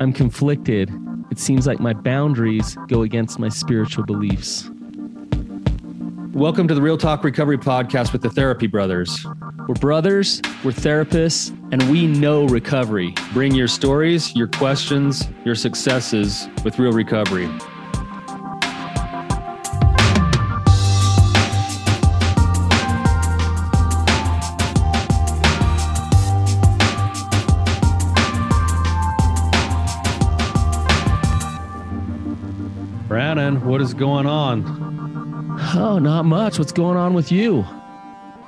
I'm conflicted. It seems like my boundaries go against my spiritual beliefs. Welcome to the Real Talk Recovery Podcast with the Therapy Brothers. We're brothers, we're therapists, and we know recovery. Bring your stories, your questions, your successes with real recovery. What is going on? Oh, not much. What's going on with you?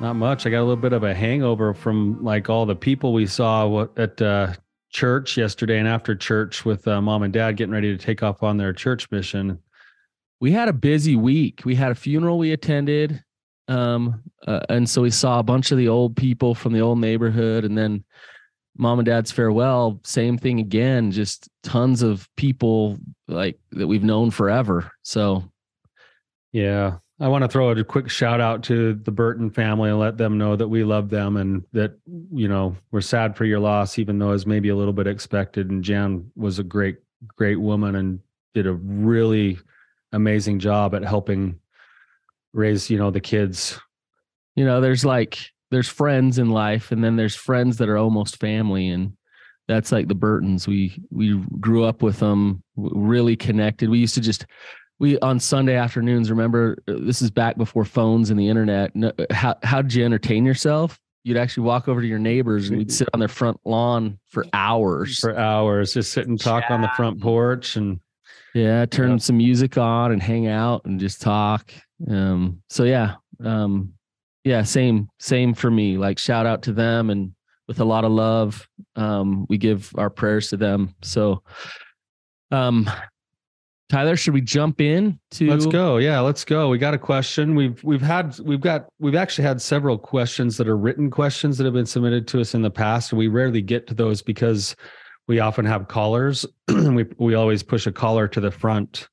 Not much. I got a little bit of a hangover from like all the people we saw at uh, church yesterday and after church with uh, mom and dad getting ready to take off on their church mission. We had a busy week. We had a funeral we attended. Um, uh, and so we saw a bunch of the old people from the old neighborhood and then mom and dad's farewell same thing again just tons of people like that we've known forever. So yeah. I want to throw a quick shout out to the burton family and let them know that we love them and that you know we're sad for your loss even though it's maybe a little bit expected. And jan was a great great woman and did a really amazing job at helping raise you know the kids. You know there's like there's friends in life and then there's friends that are almost family and that's like the burtons. We we grew up with them really connected. We used to just we on sunday afternoons remember uh, this is back before phones and the internet how how did you entertain yourself? You'd actually walk over to your neighbors and we'd sit on their front lawn for hours. For hours just sit and talk on the front porch and yeah turn some music on and hang out and just talk. Um so yeah um yeah same same for me. Like shout out to them and with a lot of love um we give our prayers to them. So um tyler should we jump in to let's go. Yeah let's go. We got a question. We've we've had we've got we've actually had several questions that are written questions that have been submitted to us in the past. We rarely get to those because we often have callers. We we always push a caller to the front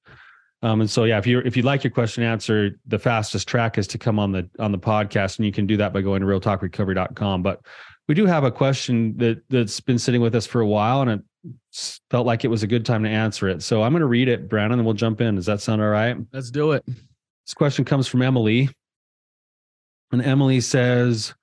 um, and so, yeah, if you if you'd like your question answered, the fastest track is to come on the on the podcast, and you can do that by going to realtalkrecovery.com. But we do have a question that that's been sitting with us for a while, and it felt like it was a good time to answer it. So I'm going to read it, Brandon, and we'll jump in. Does that sound all right? Let's do it. This question comes from Emily, and Emily says.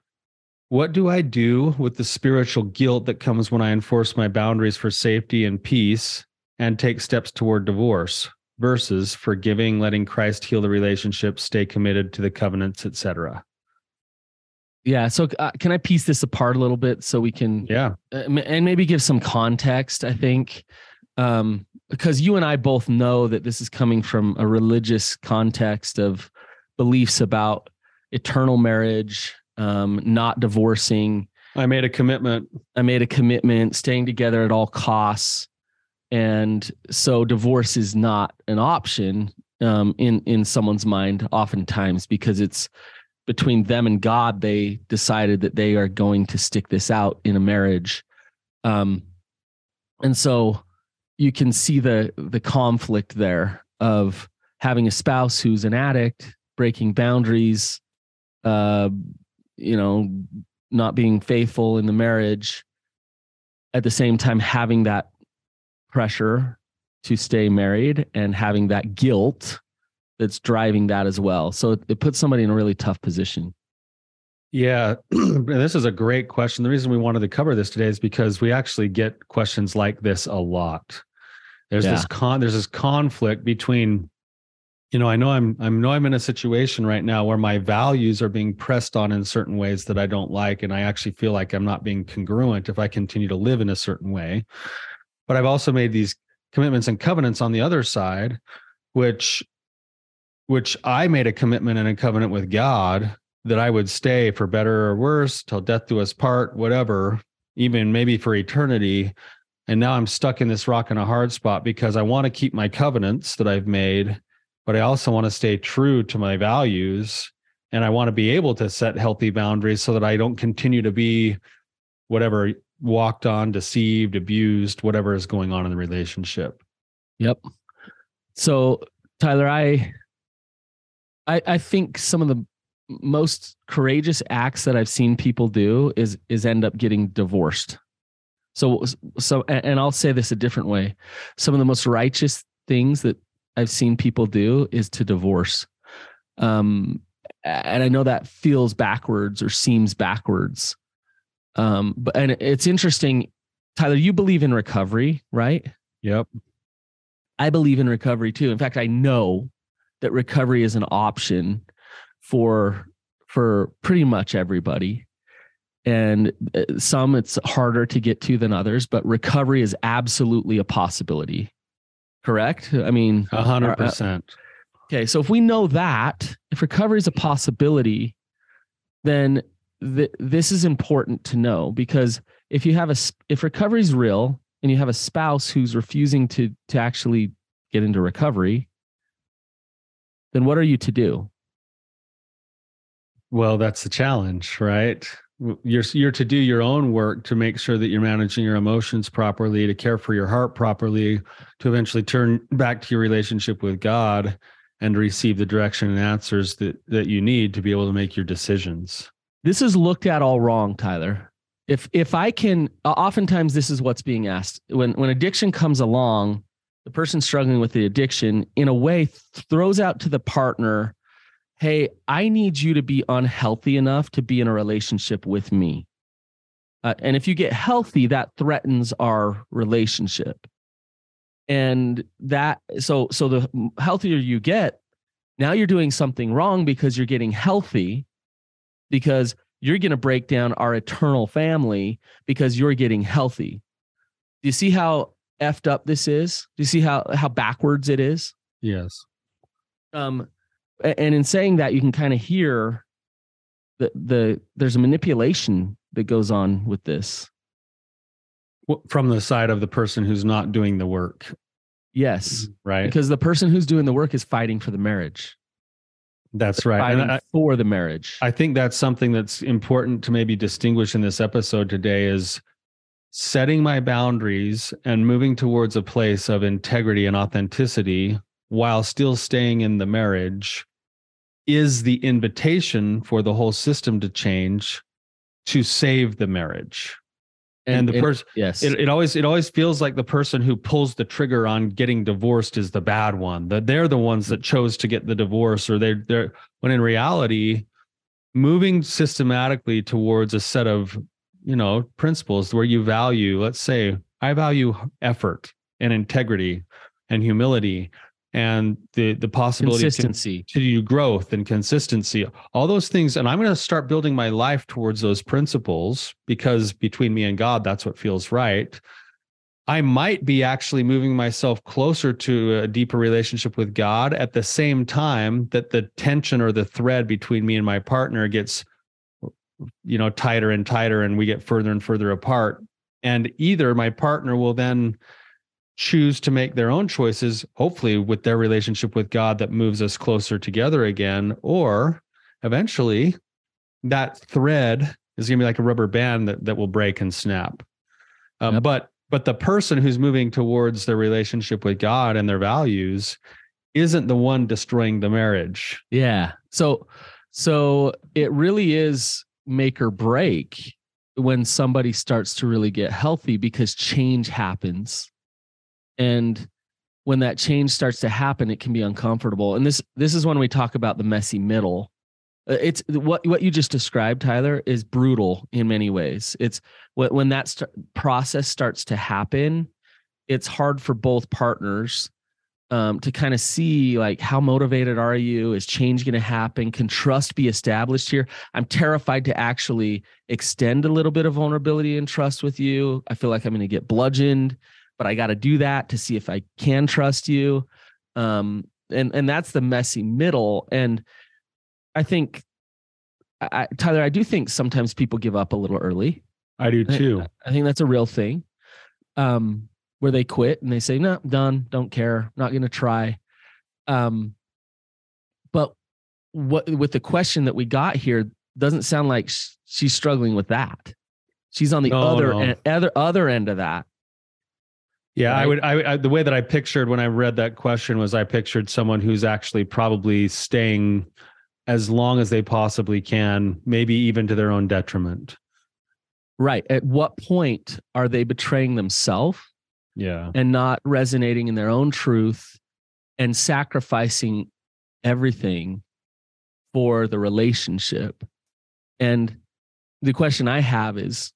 What do I do with the spiritual guilt that comes when I enforce my boundaries for safety and peace and take steps toward divorce? Versus forgiving, letting Christ heal the relationship, stay committed to the covenants, etc. Yeah. So uh, can I piece this apart a little bit so we can, yeah, uh, and maybe give some context? I think um, because you and I both know that this is coming from a religious context of beliefs about eternal marriage, um, not divorcing. I made a commitment. I made a commitment, staying together at all costs and so divorce is not an option um, in in someone's mind oftentimes because it's between them and god they decided that they are going to stick this out in a marriage. Um, and so you can see the the conflict there of having a spouse who's an addict breaking boundaries uh you know not being faithful in the marriage at the same time having that pressure to stay married and having that guilt that's driving that as well. So it, it puts somebody in a really tough position. Yeah, this is a great question. The reason we wanted to cover this today is because we actually get questions like this a lot. There's yeah. this con there's this conflict between you know, I know I'm I know I'm in a situation right now where my values are being pressed on in certain ways that I don't like and I actually feel like I'm not being congruent if I continue to live in a certain way but I've also made these commitments and covenants on the other side, which which I made a commitment and a covenant with God that I would stay for better or worse till death do us part, whatever, even maybe for eternity. And now I'm stuck in this rock and a hard spot because I want to keep my covenants that I've made, but I also want to stay true to my values. And I want to be able to set healthy boundaries so that I don't continue to be whatever walked on, deceived, abused, whatever is going on in the relationship. Yep. So Tyler, I I I think some of the most courageous acts that I've seen people do is is end up getting divorced. So, so, and I'll say this a different way. Some of the most righteous things that I've seen people do is to divorce. Um, and I know that feels backwards or seems backwards. Um, but and it's interesting, Tyler. You believe in recovery, right? Yep. I believe in recovery too. In fact, I know that recovery is an option for for pretty much everybody and uh, some it's harder to get to than others but recovery is absolutely a possibility correct i mean a hundred uh, percent okay so if we know that if recovery is a possibility then th- this is important to know because if you have a if recovery is real and you have a spouse who's refusing to to actually get into recovery then what are you to do? Well that's the challenge right? You're you're to do your own work to make sure that you're managing your emotions properly to care for your heart properly to eventually turn back to your relationship with god and receive the direction and answers that that you need to be able to make your decisions this is looked at all wrong tyler if if i can oftentimes this is what's being asked when when addiction comes along the person struggling with the addiction in a way throws out to the partner hey, I need you to be unhealthy enough to be in a relationship with me. Uh, and if you get healthy, that threatens our relationship. And that, so, so the healthier you get, now you're doing something wrong because you're getting healthy, because you're going to break down our eternal family because you're getting healthy. Do you see how effed up this is? Do you see how how backwards it is? Yes. Um, and in saying that you can kind of hear the the there's a manipulation that goes on with this from the side of the person who's not doing the work yes right because the person who's doing the work is fighting for the marriage that's right. Fighting I, for the marriage. I think that's something that's important to maybe distinguish in this episode today is setting my boundaries and moving towards a place of integrity and authenticity while still staying in the marriage is the invitation for the whole system to change to save the marriage and, and the person yes. it, it always it always feels like the person who pulls the trigger on getting divorced is the bad one that they're the ones that chose to get the divorce or they're they're when in reality moving systematically towards a set of you know principles where you value let's say i value effort and integrity and humility and the the possibility consistency to, to do growth and consistency all those things. And i'm going to start building my life towards those principles because between me and god that's what feels right. I might be actually moving myself closer to a deeper relationship with god at the same time that the tension or the thread between me and my partner gets you know tighter and tighter and we get further and further apart. And either my partner will then choose to make their own choices, hopefully with their relationship with God that moves us closer together again, or eventually that thread is going to be like a rubber band that, that will break and snap. Um, yep. But but the person who's moving towards their relationship with God and their values isn't the one destroying the marriage. Yeah. So so it really is make or break when somebody starts to really get healthy because change happens and when that change starts to happen it can be uncomfortable. And this this is when we talk about the messy middle. Uh, it's what what you just described tyler is brutal in many ways. It's when that st- process starts to happen it's hard for both partners um, to kind of see like how motivated are you? Is change going to happen? Can trust be established here? I'm terrified to actually extend a little bit of vulnerability and trust with you. I feel like i'm going to get bludgeoned but I got to do that to see if I can trust you. Um, and and that's the messy middle. And I think, I, Tyler, I do think sometimes people give up a little early. I do too. I, I think that's a real thing. Um, where they quit and they say, "No, done. Don't care. Not going to try." Um, but what with the question that we got here doesn't sound like she's struggling with that. She's on the no, other no. End, other other end of that. Yeah, right? I would. I, I, the way that I pictured when I read that question was I pictured someone who's actually probably staying as long as they possibly can, maybe even to their own detriment. Right. At what point are they betraying themselves Yeah. and not resonating in their own truth and sacrificing everything for the relationship? And the question I have is,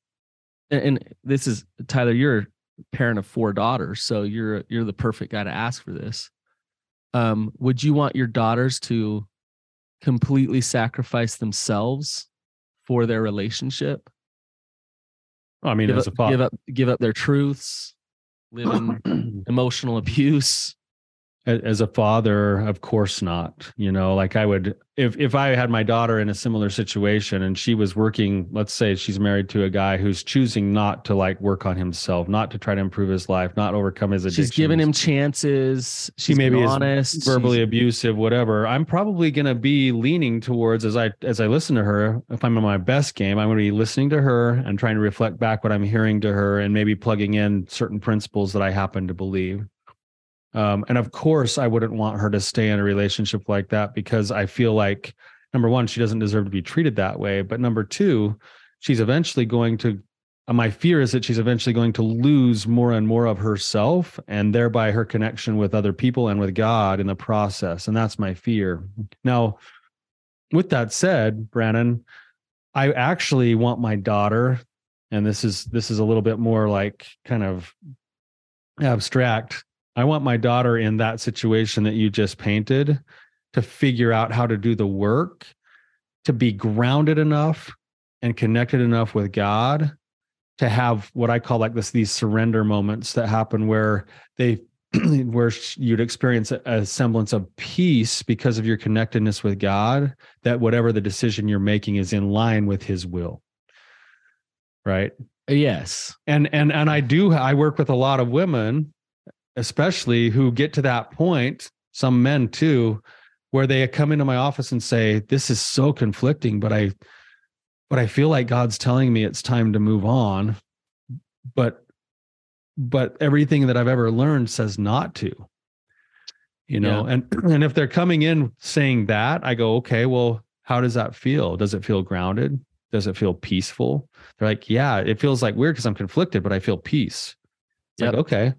and, this is Tyler, you're parent of four daughters, so you're you're the perfect guy to ask for this. Um, would you want your daughters to completely sacrifice themselves for their relationship? I mean, give as up, a father, give up give up their truths, live in emotional abuse. As a father of course not you know like i would if if i had my daughter in a similar situation and she was working let's say she's married to a guy who's choosing not to like work on himself not to try to improve his life not overcome his addictions She's giving him chances. she She's maybe is honest. verbally she's- abusive whatever i'm probably going to be leaning towards as i as i listen to her if i'm in my best game i'm going to be listening to her and trying to reflect back what i'm hearing to her and maybe plugging in certain principles that i happen to believe um, and of course i wouldn't want her to stay in a relationship like that because i feel like number one she doesn't deserve to be treated that way but number two she's eventually going to uh, my fear is that she's eventually going to lose more and more of herself and thereby her connection with other people and with God in the process. And that's my fear. Now, with that said, Brandon, I actually want my daughter, and this is this is a little bit more like kind of abstract. I want my daughter in that situation that you just painted to figure out how to do the work, to be grounded enough and connected enough with God to have what I call like this these surrender moments that happen where they where you'd experience a, a semblance of peace because of your connectedness with God that whatever the decision you're making is in line with his will right Yes. and and and I do I work with a lot of women especially who get to that point some men too where they come into my office and say this is so conflicting but I but I feel like God's telling me it's time to move on. But but everything that I've ever learned says not to. You know and and if they're coming in saying that I go okay well how does that feel? Does it feel grounded? Does it feel peaceful? They're like yeah it feels like weird because I'm conflicted but I feel peace. It's Yep. like okay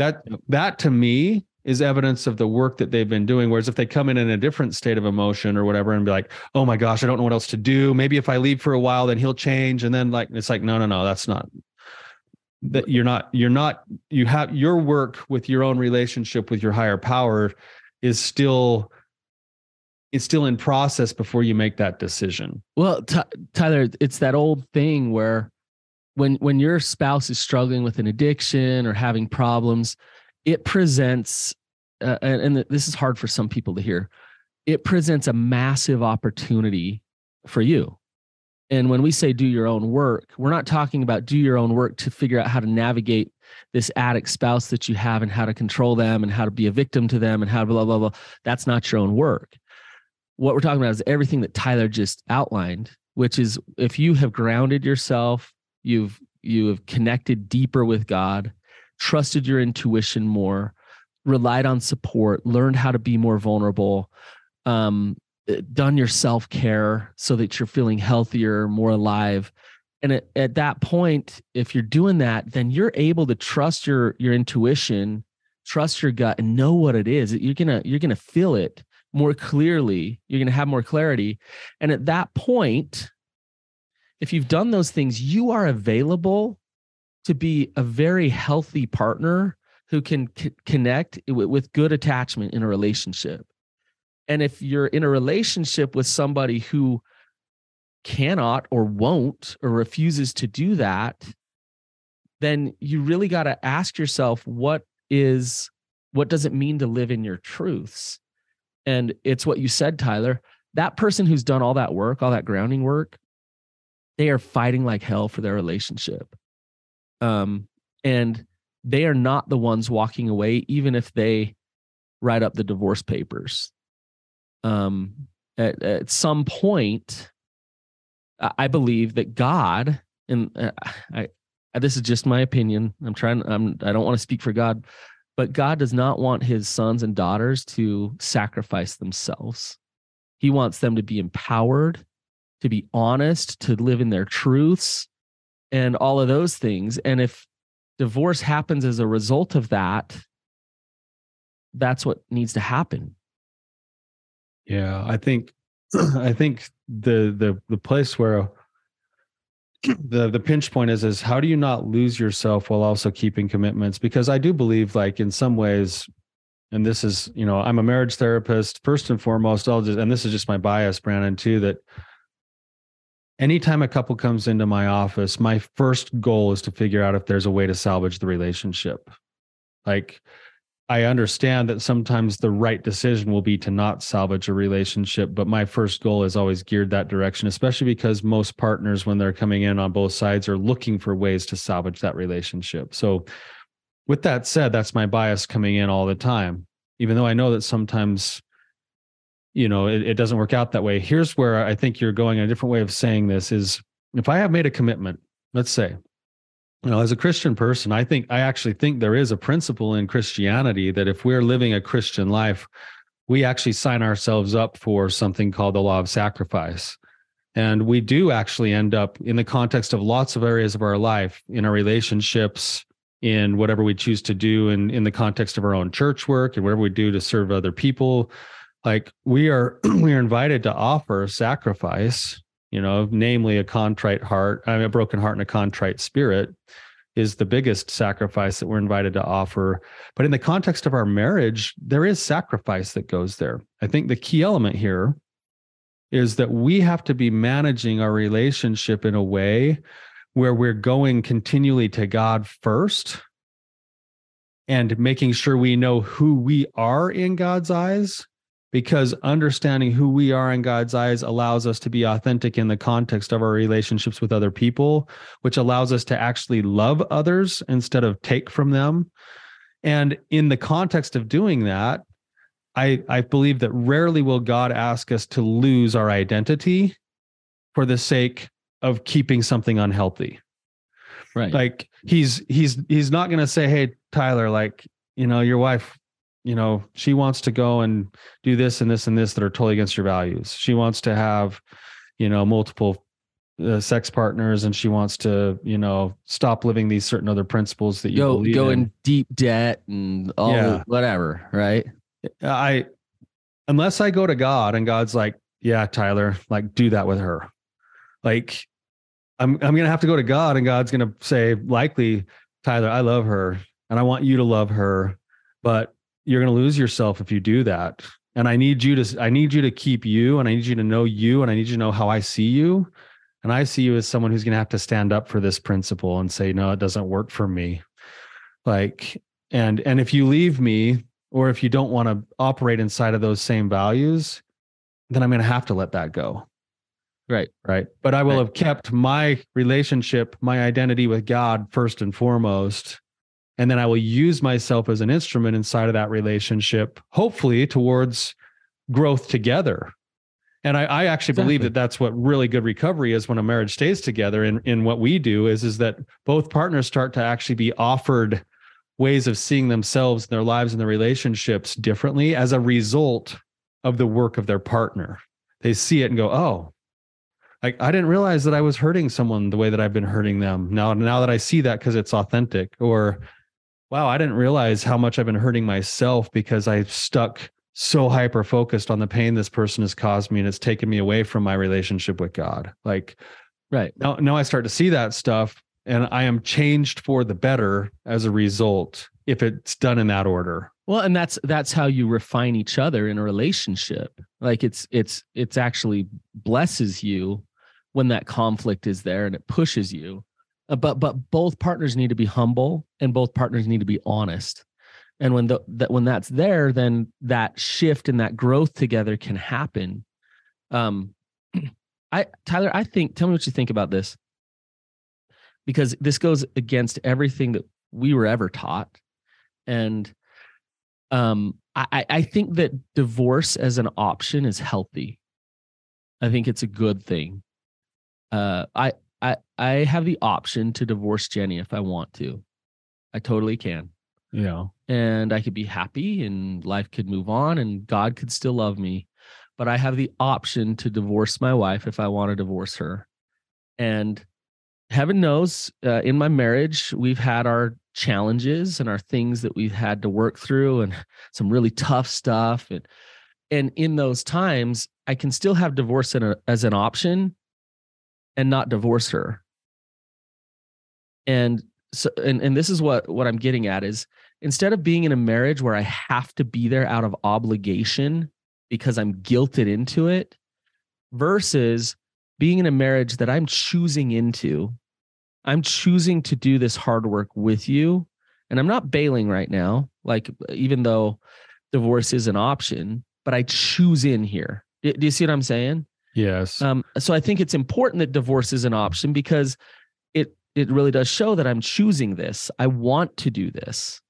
that that to me is evidence of the work that they've been doing. Whereas if they come in in a different state of emotion or whatever and be like oh my gosh i don't know what else to do. Maybe if i leave for a while then he'll change. And then like it's like no no no that's not that you're not you're not you have your work with your own relationship with your higher power is still it's still in process before you make that decision. Well, Ty- Tyler, it's that old thing where when when your spouse is struggling with an addiction or having problems, it presents uh, and, and this is hard for some people to hear. It presents a massive opportunity for you. And when we say do your own work, we're not talking about do your own work to figure out how to navigate this addict spouse that you have and how to control them and how to be a victim to them and how to blah blah blah. That's not your own work what we're talking about is everything that Tyler just outlined, which is if you have grounded yourself, you've you have connected deeper with God, trusted your intuition more, relied on support, learned how to be more vulnerable, um, done your self care so that you're feeling healthier, more alive. And at, at that point, if you're doing that, then you're able to trust your your intuition, trust your gut, and know what it is. You're gonna you're gonna feel it more clearly. You're gonna have more clarity. And at that point, if you've done those things, you are available to be a very healthy partner who can c- connect with, with good attachment in a relationship. And if you're in a relationship with somebody who cannot or won't or refuses to do that, then you really got to ask yourself what is what does it mean to live in your truths? And it's what you said, Tyler. That person who's done all that work, all that grounding work, they are fighting like hell for their relationship. Um, and they are not the ones walking away, even if they write up the divorce papers. Um, at, at some point, I believe that God, and uh, I, I, this is just my opinion. I'm trying. I'm. I don't want to speak for God, but God does not want His sons and daughters to sacrifice themselves. He wants them to be empowered, to be honest, to live in their truths, and all of those things. And if divorce happens as a result of that, that's what needs to happen. Yeah, I think I think the the the place where the the pinch point is is how do you not lose yourself while also keeping commitments because i do believe like in some ways and this is you know i'm a marriage therapist first and foremost i'll just and this is just my bias brandon too that anytime a couple comes into my office my first goal is to figure out if there's a way to salvage the relationship like I understand that sometimes the right decision will be to not salvage a relationship, but my first goal is always geared that direction, especially because most partners, when they're coming in on both sides, are looking for ways to salvage that relationship. So, with that said, that's my bias coming in all the time, even though I know that sometimes, you know, it, it doesn't work out that way. Here's where I think you're going a different way of saying this is if I have made a commitment, let's say, you know, as a Christian person, I think I actually think there is a principle in Christianity that if we're living a Christian life, we actually sign ourselves up for something called the law of sacrifice. And we do actually end up in the context of lots of areas of our life, in our relationships, in whatever we choose to do, and in the context of our own church work and whatever we do to serve other people. Like we are, we are invited to offer sacrifice you know, namely a contrite heart, I mean, a broken heart and a contrite spirit is the biggest sacrifice that we're invited to offer. But in the context of our marriage, there is sacrifice that goes there. I think the key element here is that we have to be managing our relationship in a way where we're going continually to God first and making sure we know who we are in God's eyes because understanding who we are in God's eyes allows us to be authentic in the context of our relationships with other people, which allows us to actually love others instead of take from them. And in the context of doing that, I, I believe that rarely will God ask us to lose our identity for the sake of keeping something unhealthy. Right. Like he's he's he's not gonna say, Hey, Tyler, like, you know, your wife you know she wants to go and do this and this and this that are totally against your values she wants to have you know multiple uh, sex partners and she wants to you know stop living these certain other principles that you go believe go in. in deep debt and all Yeah. whatever right i unless i go to god and god's like yeah tyler like do that with her like i'm i'm gonna have to go to god and god's gonna say likely tyler i love her and i want you to love her but you're going to lose yourself if you do that. And i need you to i need you to keep you and i need you to know you and i need you to know how i see you. And i see you as someone who's going to have to stand up for this principle and say no it doesn't work for me. Like and and if you leave me or if you don't want to operate inside of those same values then i'm going to have to let that go. Right. Right? But i will Right. have kept my relationship my identity with god first and foremost and then i will use myself as an instrument inside of that relationship hopefully towards growth together. And i, I actually believe that that's what really good recovery is when a marriage stays together and in what we do is is that both partners start to actually be offered ways of seeing themselves and their lives and their relationships differently as a result of the work of their partner. They see it and go oh like I didn't realize that I was hurting someone the way that I've been hurting them. Now, now that I see that because it's authentic, or wow, I didn't realize how much I've been hurting myself because I've stuck so hyper focused on the pain this person has caused me and it's taken me away from my relationship with God. Like right now, now I start to see that stuff and I am changed for the better as a result if it's done in that order. well and that's that's how you refine each other in a relationship like it's it's it's actually blesses you when that conflict is there and it pushes you but but both partners need to be humble and both partners need to be honest and when the, that when that's there then that shift and that growth together can happen um i tyler i think tell me what you think about this because this goes against everything that we were ever taught and um I, I- I think that divorce as an option is healthy. I think it's a good thing. Uh, I I I have the option to divorce Jenny if I want to. I totally can, Yeah. and I could be happy, and life could move on, and God could still love me. But I have the option to divorce my wife if I want to divorce her, and heaven knows uh, in my marriage we've had our challenges and our things that we've had to work through and some really tough stuff and and in those times i can still have divorce a, as an option and not divorce her. And so and, and this is what what i'm getting at is instead of being in a marriage where i have to be there out of obligation because i'm guilted into it versus being in a marriage that i'm choosing into i'm choosing to do this hard work with you and i'm not bailing right now like even though divorce is an option but i choose in here. Do, do you see what i'm saying yes um, so i think it's important that divorce is an option because it it really does show that I'm choosing this. I want to do this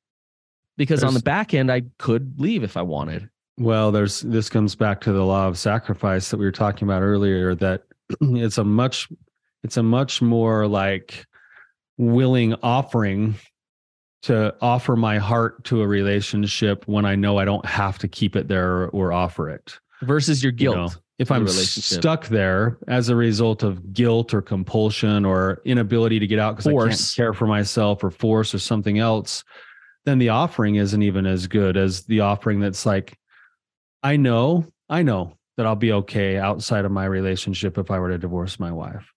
because there's, on the back end, I could leave if I wanted. Well, there's this comes back to the law of sacrifice that we were talking about earlier. That it's a much it's a much more like willing offering to offer my heart to a relationship when I know I don't have to keep it there or offer it versus your guilt. You know? If I'm stuck there as a result of guilt or compulsion or inability to get out because I can't care for myself or force or something else, then the offering isn't even as good as the offering that's like, I know, I know that I'll be okay outside of my relationship if I were to divorce my wife.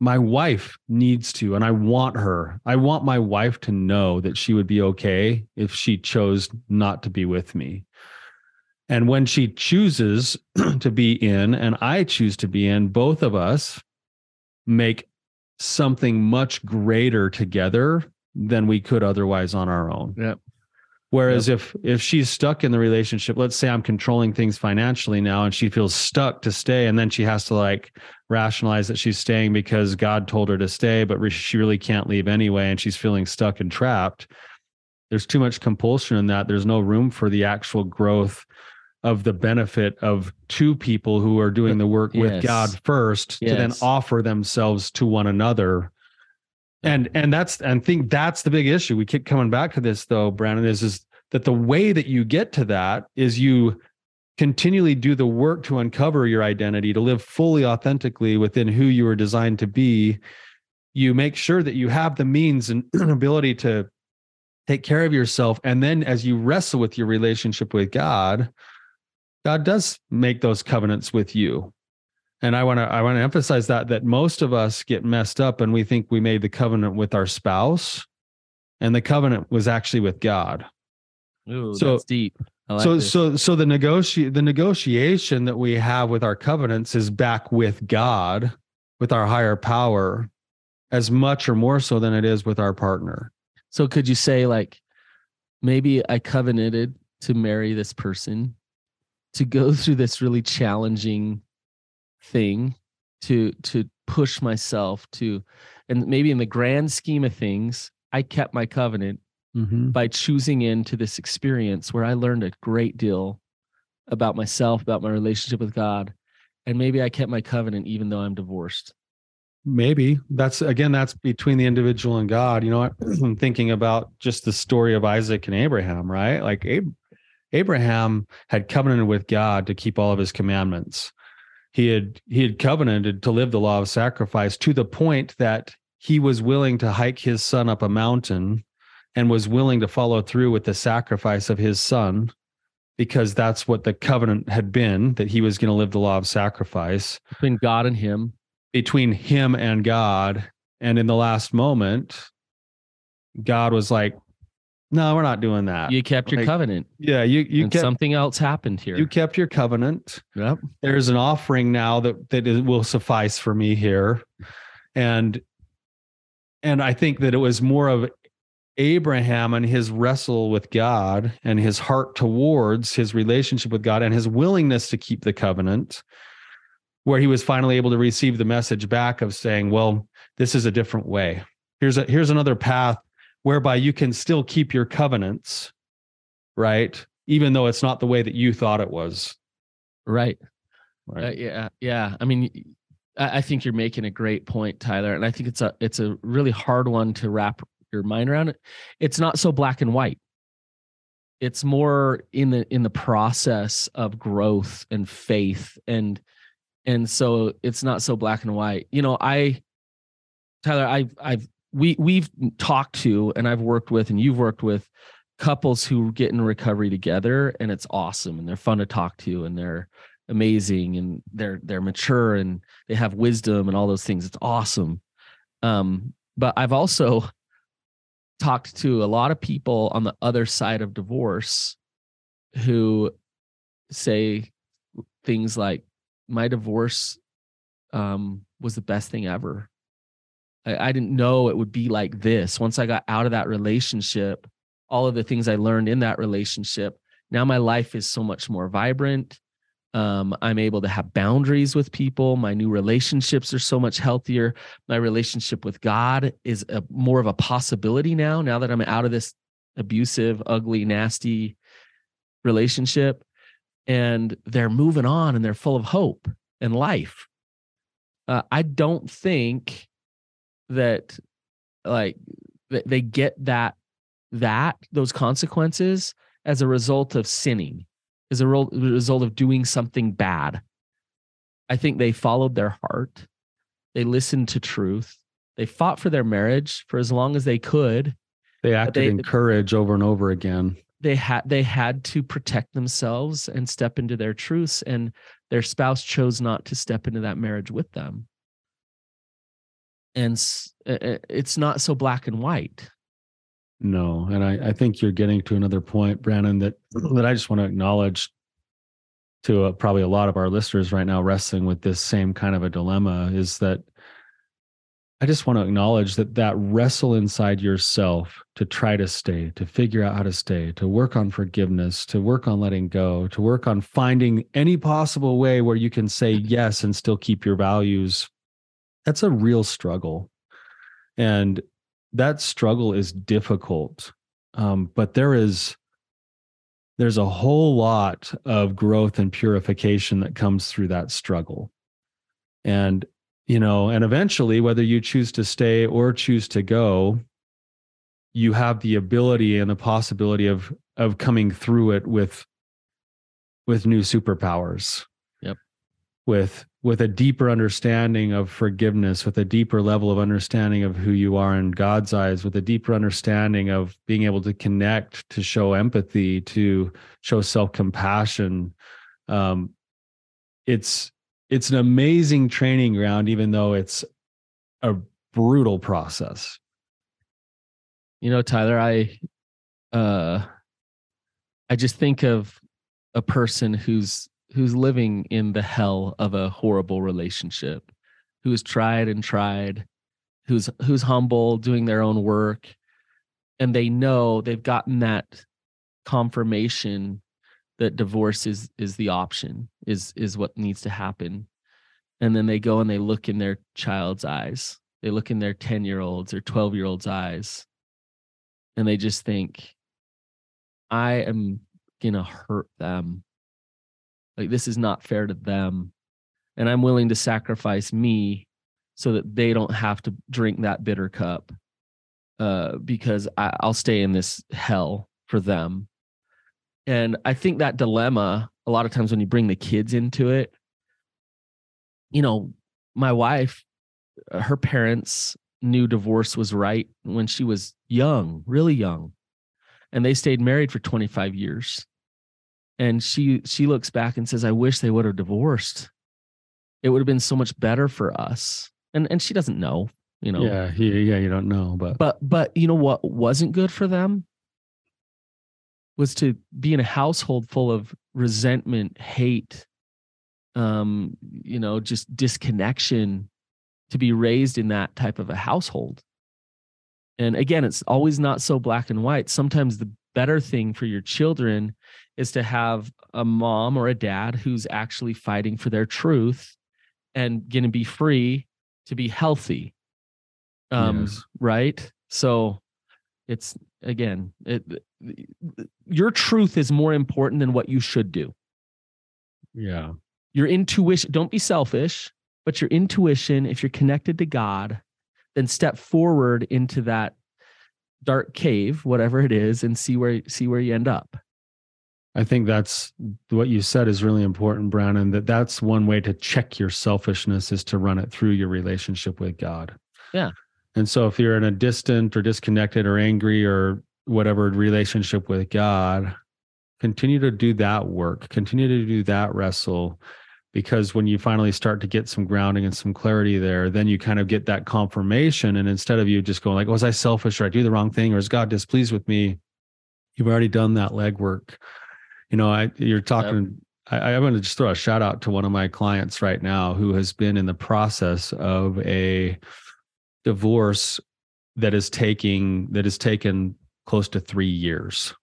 My wife needs to, and I want her. I want my wife to know that she would be okay if she chose not to be with me. And when she chooses to be in and I choose to be in, both of us make something much greater together than we could otherwise on our own. Yep. Whereas yep. if if she's stuck in the relationship, let's say I'm controlling things financially now and she feels stuck to stay and then she has to like rationalize that she's staying because God told her to stay but she really can't leave anyway and she's feeling stuck and trapped. There's too much compulsion in that. There's no room for the actual growth of the benefit of two people who are doing the work yes. with God first yes. to then offer themselves to one another. And and that's and think that's the big issue. We keep coming back to this though, Brandon, is is that the way that you get to that is you continually do the work to uncover your identity, to live fully authentically within who you were designed to be. You make sure that you have the means and ability to take care of yourself. And then as you wrestle with your relationship with God, God does make those covenants with you. And I want to I want to emphasize that that most of us get messed up and we think we made the covenant with our spouse and the covenant was actually with God. Ooh, so, that's deep. Like so this. so so the negotiate the negotiation that we have with our covenants is back with God, with our higher power, as much or more so than it is with our partner. So could you say like maybe I covenanted to marry this person to go through this really challenging thing to to push myself to and maybe in the grand scheme of things i kept my covenant mm-hmm. by choosing into this experience where i learned a great deal about myself about my relationship with god and maybe i kept my covenant even though i'm divorced. Maybe. That's again that's between the individual and god. You know i'm thinking about just the story of isaac and abraham right? Like Ab- Abraham had covenanted with God to keep all of his commandments. He had he had covenanted to live the law of sacrifice to the point that he was willing to hike his son up a mountain and was willing to follow through with the sacrifice of his son because that's what the covenant had been that he was going to live the law of sacrifice. Between God and him. Between him and God. And in the last moment God was like no, we're not doing that. You kept your like, covenant. Yeah, you you kept, something else happened here. You kept your covenant. Yep. There's an offering now that that will suffice for me here, and and I think that it was more of Abraham and his wrestle with God and his heart towards his relationship with God and his willingness to keep the covenant, where he was finally able to receive the message back of saying, "Well, this is a different way. Here's a here's another path whereby you can still keep your covenants, right? Even though it's not the way that you thought it was. Right. Right. Uh, yeah. Yeah. I mean, I, I think you're making a great point, Tyler. And I think it's a it's a really hard one to wrap your mind around it. It's not so black and white. It's more in the in the process of growth and faith and and so it's not so black and white. You know, I Tyler, I've I've we we've talked to and I've worked with and you've worked with couples who get in recovery together and it's awesome and they're fun to talk to and they're amazing and they're they're mature and they have wisdom and all those things. It's awesome. Um, but I've also talked to a lot of people on the other side of divorce who say things like my divorce um, was the best thing ever I, I didn't know it would be like this. Once I got out of that relationship, all of the things I learned in that relationship, now my life is so much more vibrant. Um, I'm able to have boundaries with people. My new relationships are so much healthier. My relationship with God is a, more of a possibility now. Now that I'm out of this abusive, ugly, nasty relationship, and they're moving on and they're full of hope and life. Uh, I don't think that like they get that that those consequences as a result of sinning as a result of doing something bad. I think they followed their heart. They listened to truth. They fought for their marriage for as long as they could they acted they, in courage over and over again. They had they had to protect themselves and step into their truths and their spouse chose not to step into that marriage with them and it's not so black and white. No and i, I think you're getting to another point brandon that that i just want to acknowledge to uh, probably a lot of our listeners right now wrestling with this same kind of a dilemma is that i just want to acknowledge that that wrestle inside yourself to try to stay to figure out how to stay to work on forgiveness to work on letting go to work on finding any possible way where you can say yes and still keep your values that's a real struggle. And that struggle is difficult um, but there is there's a whole lot of growth and purification that comes through that struggle. And you know and eventually whether you choose to stay or choose to go you have the ability and the possibility of of coming through it with with new superpowers with with a deeper understanding of forgiveness, with a deeper level of understanding of who you are in God's eyes, with a deeper understanding of being able to connect, to show empathy, to show self compassion. Um, it's it's an amazing training ground, even though it's a brutal process. You know, Tyler, I uh, I just think of a person who's who's living in the hell of a horrible relationship, who's tried and tried, who's who's humble, doing their own work, and they know they've gotten that confirmation that divorce is is the option, is is what needs to happen. And then they go and they look in their child's eyes. They look in their 10 year olds or 12 year olds eyes and they just think, I am to hurt them like this is not fair to them. And I'm willing to sacrifice me so that they don't have to drink that bitter cup uh, because I, I'll stay in this hell for them. And I think that dilemma, a lot of times when you bring the kids into it, you know, my wife, uh, her parents knew divorce was right when she was young, really young. And they stayed married for 25 years and she she looks back and says i wish they would have divorced. It would have been so much better for us. And and she doesn't know you know. Yeah yeah, yeah you don't know but but but you know what wasn't good for them was to be in a household full of resentment hate um you know just disconnection to be raised in that type of a household. And again it's always not so black and white. Sometimes the better thing for your children is to have a mom or a dad who's actually fighting for their truth and going to be free to be healthy. Um yes. right? So it's again it your truth is more important than what you should do. Yeah. Your intuition don't be selfish but your intuition if you're connected to god then step forward into that dark cave whatever it is and see where see where you end up I think that's what you said is really important, Brandon. That that's one way to check your selfishness is to run it through your relationship with God. Yeah. And so if you're in a distant or disconnected or angry or whatever relationship with God, continue to do that work, continue to do that wrestle. Because when you finally start to get some grounding and some clarity there, then you kind of get that confirmation. And instead of you just going like, was I selfish or I do the wrong thing or is God displeased with me? You've already done that legwork. You know, I you're talking yep. I, I'm going to just throw a shout out to one of my clients right now who has been in the process of a divorce that is taking that has taken close to three years.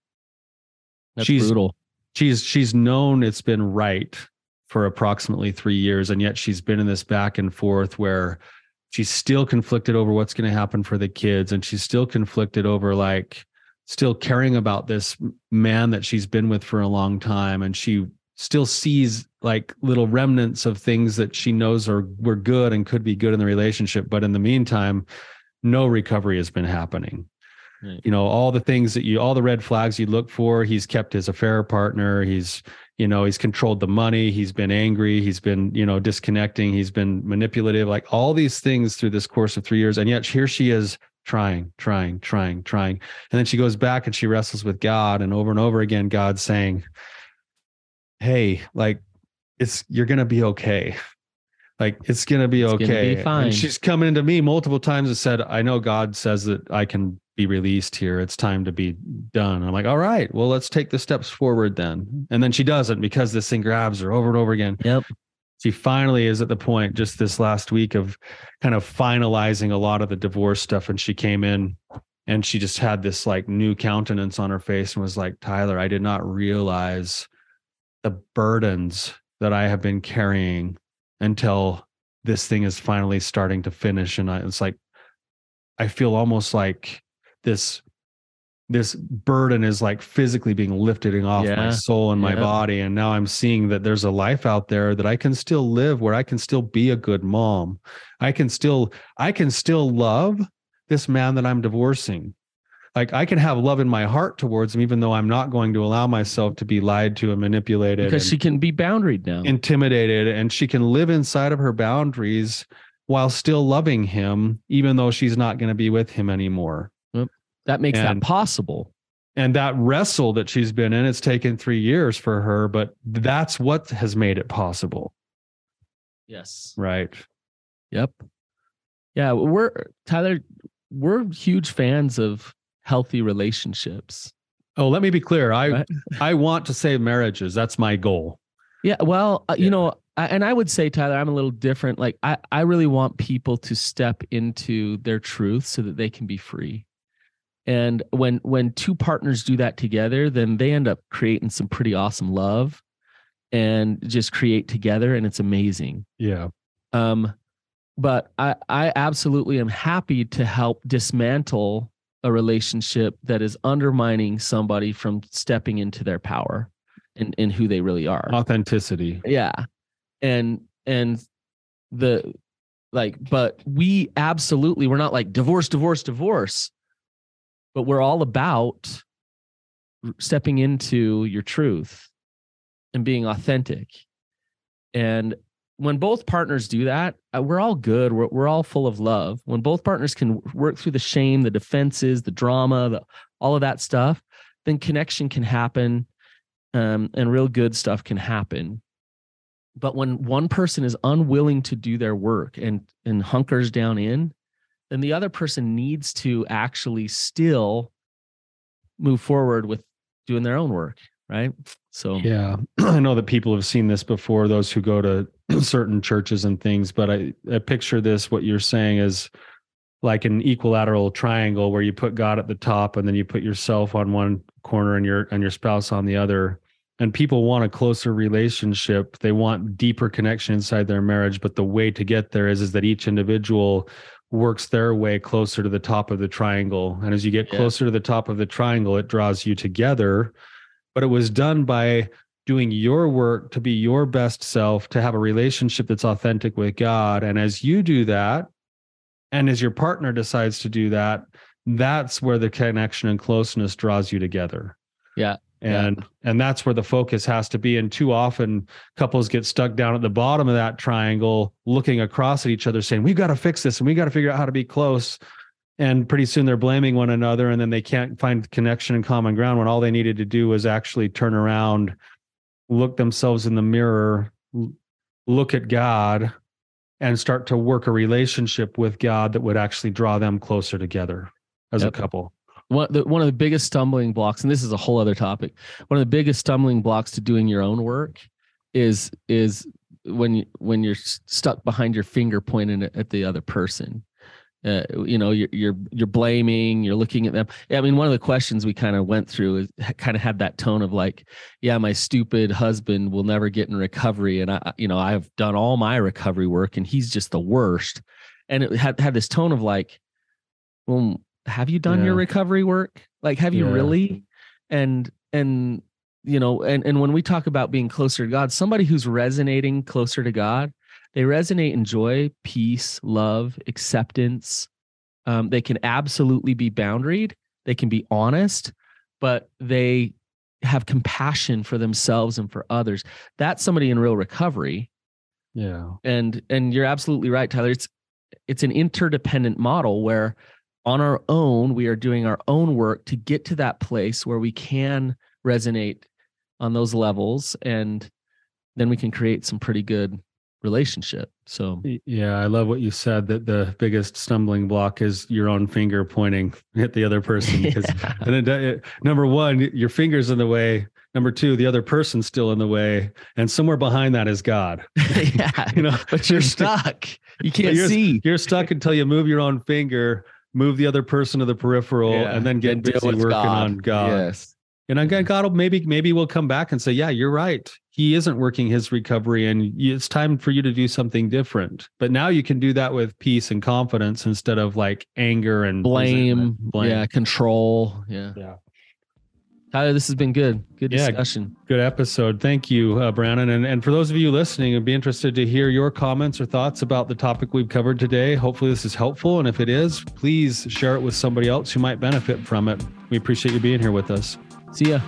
That's she's, brutal. She's she's known it's been right for approximately three years, and yet she's been in this back and forth where she's still conflicted over what's going to happen for the kids, and she's still conflicted over like still caring about this man that she's been with for a long time, and she still sees like little remnants of things that she knows are were good and could be good in the relationship. But in the meantime no recovery has been happening. Right. you know all the things that you all the red flags you look for he's kept his affair partner. He's you know he's controlled the money. He's been angry. He's been you know disconnecting. He's been manipulative. Like all these things through this course of 3 years. And yet here she is trying trying trying trying and then she goes back and she wrestles with God and over and over again God's saying hey, like it's you're gonna be okay. Like it's gonna be it's okay. Gonna be fine. And she's coming into me multiple times and said, I know God says that I can be released here. It's time to be done. I'm like, all right, well, let's take the steps forward then. And then she doesn't because this thing grabs her over and over again. Yep. She finally is at the point just this last week of kind of finalizing a lot of the divorce stuff. And she came in and she just had this like new countenance on her face and was like, Tyler, I did not realize the burdens that I have been carrying until this thing is finally starting to finish. And I, it's like, I feel almost like this this burden is like physically being lifted off yeah. my soul and my yeah. body and now i'm seeing that there's a life out there that i can still live where i can still be a good mom i can still i can still love this man that i'm divorcing like I can have love in my heart towards him, even though I'm not going to allow myself to be lied to and manipulated. Because she can be boundaried now, intimidated, and she can live inside of her boundaries while still loving him, even though she's not going to be with him anymore. That makes and, that possible. And that wrestle that she's been in, it's taken three years for her, but that's what has made it possible. Yes. Right. Yep. Yeah. We're, Tyler, we're huge fans of healthy relationships. Oh, let me be clear. I right? I want to save marriages. That's my goal. Yeah, well, uh, you know, I, and I would say Tyler, I'm a little different. Like I I really want people to step into their truth so that they can be free. And when when two partners do that together, then they end up creating some pretty awesome love and just create together and it's amazing. Yeah. Um but I I absolutely am happy to help dismantle a relationship that is undermining somebody from stepping into their power and, and who they really are. Authenticity. Yeah. And and the like, but we absolutely we're not like divorce, divorce, divorce, but we're all about stepping into your truth and being authentic. And when both partners do that, uh, we're all good. We're, we're all full of love. When both partners can work through the shame, the defenses, the drama, the, all of that stuff, then connection can happen um, and real good stuff can happen. But when one person is unwilling to do their work and, and hunkers down in, then the other person needs to actually still move forward with doing their own work right? So yeah, I know that people have seen this before. Those who go to certain churches and things, but I, I picture this. What you're saying is like an equilateral triangle where you put God at the top and then you put yourself on one corner and your and your spouse on the other. And people want a closer relationship. They want deeper connection inside their marriage. But the way to get there is, is that each individual works their way closer to the top of the triangle. And as you get closer to the top of the triangle, it draws you together but it was done by doing your work to be your best self, to have a relationship that's authentic with God. And as you do that, and as your partner decides to do that, that's where the connection and closeness draws you together. Yeah. And yeah. and that's where the focus has to be. And too often couples get stuck down at the bottom of that triangle, looking across at each other, saying, We've got to fix this and we got to figure out how to be close. and pretty soon they're blaming one another and then they can't find connection and common ground when all they needed to do was actually turn around look themselves in the mirror look at god and start to work a relationship with god that would actually draw them closer together as yep. a couple one, the, one of the biggest stumbling blocks and this is a whole other topic. One of the biggest stumbling blocks to doing your own work is is when you when you're stuck behind your finger pointing at the other person. Uh, you know you're, you're you're blaming you're looking at them. I mean one of the questions we kind of went through is kind of had that tone of like yeah my stupid husband will never get in recovery and i you know i've done all my recovery work and he's just the worst. And it had had this tone of like well have you done yeah. your recovery work like have you yeah. really and and you know and and when we talk about being closer to god somebody who's resonating closer to god they resonate in joy, peace, love, acceptance. Um, they can absolutely be boundaried. They can be honest, but they have compassion for themselves and for others. That's somebody in real recovery. Yeah. And and you're absolutely right, Tyler. It's it's an interdependent model where on our own we are doing our own work to get to that place where we can resonate on those levels and then we can create some pretty good relationship. So yeah, I love what you said that the biggest stumbling block is your own finger pointing at the other person because yeah. and it, number one, your finger's in the way. Number two, the other person's still in the way, and somewhere behind that is God. yeah, you know, but you're stuck. You can't you're, see. You're stuck until you move your own finger, move the other person to the peripheral, yeah. and then get busy working God. on God. Yes. And again, God will maybe maybe we'll come back and say, yeah, you're right. He isn't working his recovery, and it's time for you to do something different. But now you can do that with peace and confidence instead of like anger and blame, blame. yeah, control, yeah, yeah. Tyler, this has been good. Good discussion. Yeah, good episode. Thank you, uh, Brandon. And, and for those of you listening, I'd be interested to hear your comments or thoughts about the topic we've covered today. Hopefully, this is helpful. And if it is, please share it with somebody else who might benefit from it. We appreciate you being here with us. See ya.